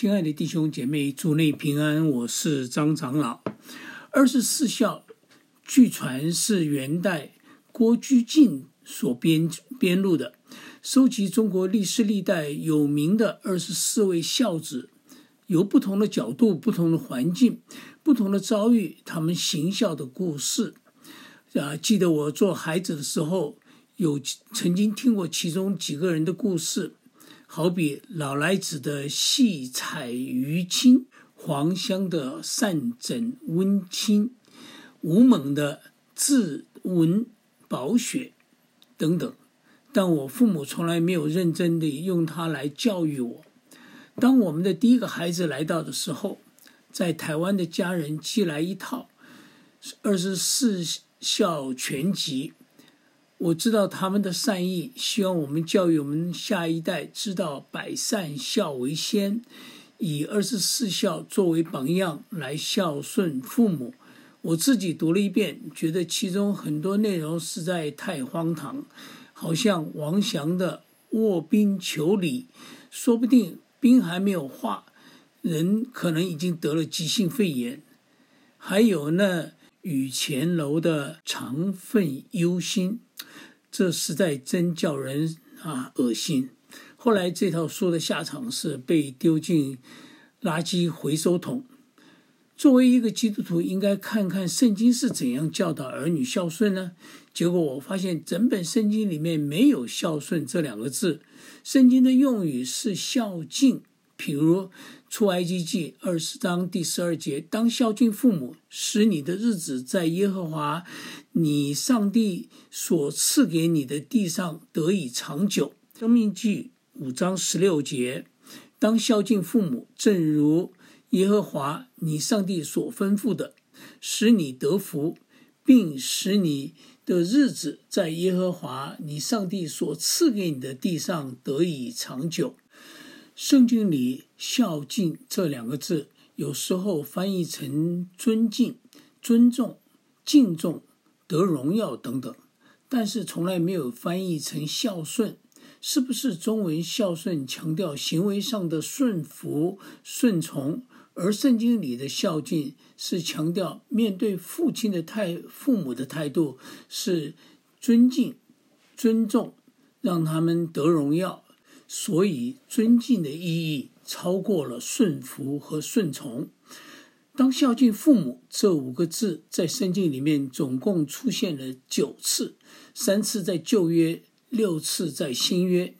亲爱的弟兄姐妹，祝内平安。我是张长老。二十四孝，据传是元代郭居敬所编编录的，收集中国历史历代有名的二十四位孝子，由不同的角度、不同的环境、不同的遭遇，他们行孝的故事。啊，记得我做孩子的时候，有曾经听过其中几个人的故事。好比老来子的细采于亲，黄香的善枕温馨，吴猛的自文饱雪等等，但我父母从来没有认真的用它来教育我。当我们的第一个孩子来到的时候，在台湾的家人寄来一套《二十四孝全集》。我知道他们的善意，希望我们教育我们下一代知道百善孝为先，以二十四孝作为榜样来孝顺父母。我自己读了一遍，觉得其中很多内容实在太荒唐，好像王祥的卧冰求鲤，说不定冰还没有化，人可能已经得了急性肺炎。还有那雨前楼的肠愤忧心。这实在真叫人啊恶心。后来这套书的下场是被丢进垃圾回收桶。作为一个基督徒，应该看看圣经是怎样教导儿女孝顺呢？结果我发现整本圣经里面没有“孝顺”这两个字，圣经的用语是“孝敬”。譬如出埃及记二十章第十二节：“当孝敬父母，使你的日子在耶和华你上帝所赐给你的地上得以长久。”生命记五章十六节：“当孝敬父母，正如耶和华你上帝所吩咐的，使你得福，并使你的日子在耶和华你上帝所赐给你的地上得以长久。”圣经里“孝敬”这两个字，有时候翻译成尊敬、尊重、敬重、得荣耀等等，但是从来没有翻译成孝顺。是不是中文孝顺强调行为上的顺服、顺从，而圣经里的孝敬是强调面对父亲的态、父母的态度是尊敬、尊重，让他们得荣耀。所以，尊敬的意义超过了顺服和顺从。当孝敬父母这五个字在圣经里面总共出现了九次，三次在旧约，六次在新约。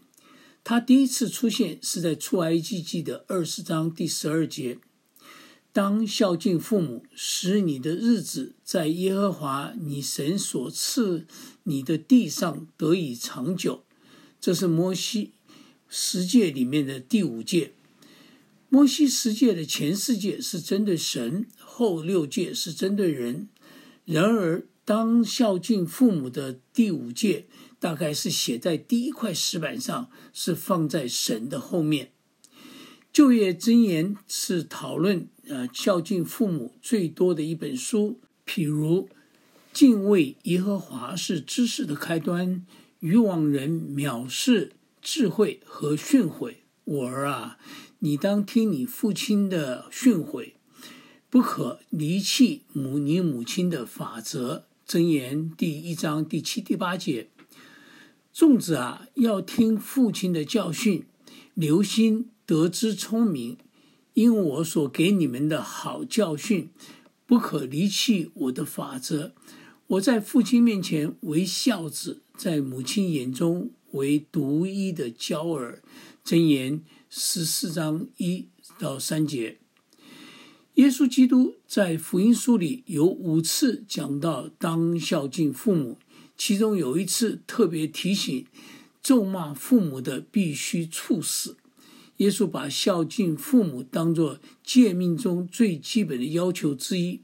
它第一次出现是在出埃及记的二十章第十二节：“当孝敬父母，使你的日子在耶和华你神所赐你的地上得以长久。”这是摩西。十诫里面的第五诫，摩西十诫的前四诫是针对神，后六诫是针对人。然而，当孝敬父母的第五诫，大概是写在第一块石板上，是放在神的后面。就业箴言是讨论呃孝敬父母最多的一本书，譬如敬畏耶和华是知识的开端，愚妄人藐视。智慧和训诲，我儿啊，你当听你父亲的训诲，不可离弃母你母亲的法则。箴言第一章第七、第八节，粽子啊，要听父亲的教训，留心得之聪明，因我所给你们的好教训，不可离弃我的法则。我在父亲面前为孝子，在母亲眼中。为独一的娇儿，箴言十四章一到三节。耶稣基督在福音书里有五次讲到当孝敬父母，其中有一次特别提醒，咒骂父母的必须处死。耶稣把孝敬父母当作诫命中最基本的要求之一。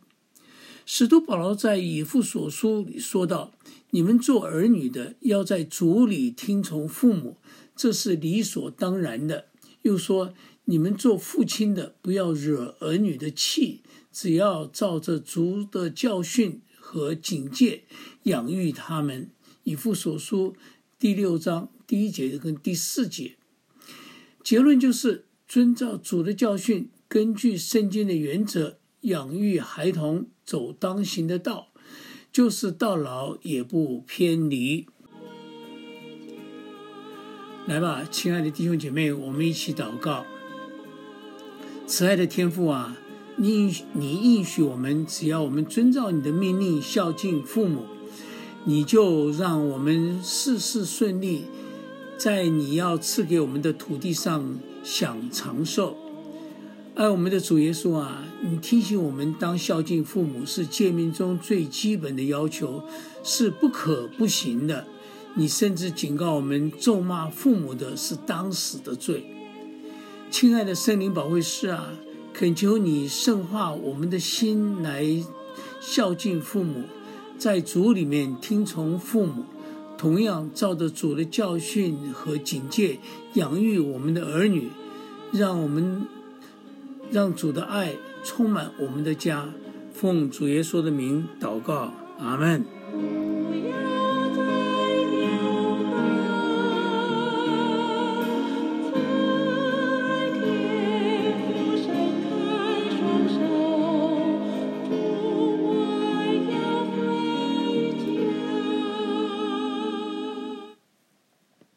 使徒保罗在以父所书里说道。你们做儿女的要在主里听从父母，这是理所当然的。又说，你们做父亲的不要惹儿女的气，只要照着主的教训和警戒养育他们。以父所书第六章第一节跟第四节，结论就是遵照主的教训，根据圣经的原则养育孩童，走当行的道，就是到老也不偏离。来吧，亲爱的弟兄姐妹，我们一起祷告。慈爱的天父啊，你你应许我们，只要我们遵照你的命令，孝敬父母，你就让我们事事顺利，在你要赐给我们的土地上享长寿。爱我们的主耶稣啊，你提醒我们，当孝敬父母是诫命中最基本的要求，是不可不行的。你甚至警告我们，咒骂父母的是当死的罪。亲爱的圣灵保惠师啊，恳求你圣化我们的心，来孝敬父母，在主里面听从父母，同样照着主的教训和警戒养育我们的儿女，让我们让主的爱充满我们的家。奉主耶稣的名祷告，阿门。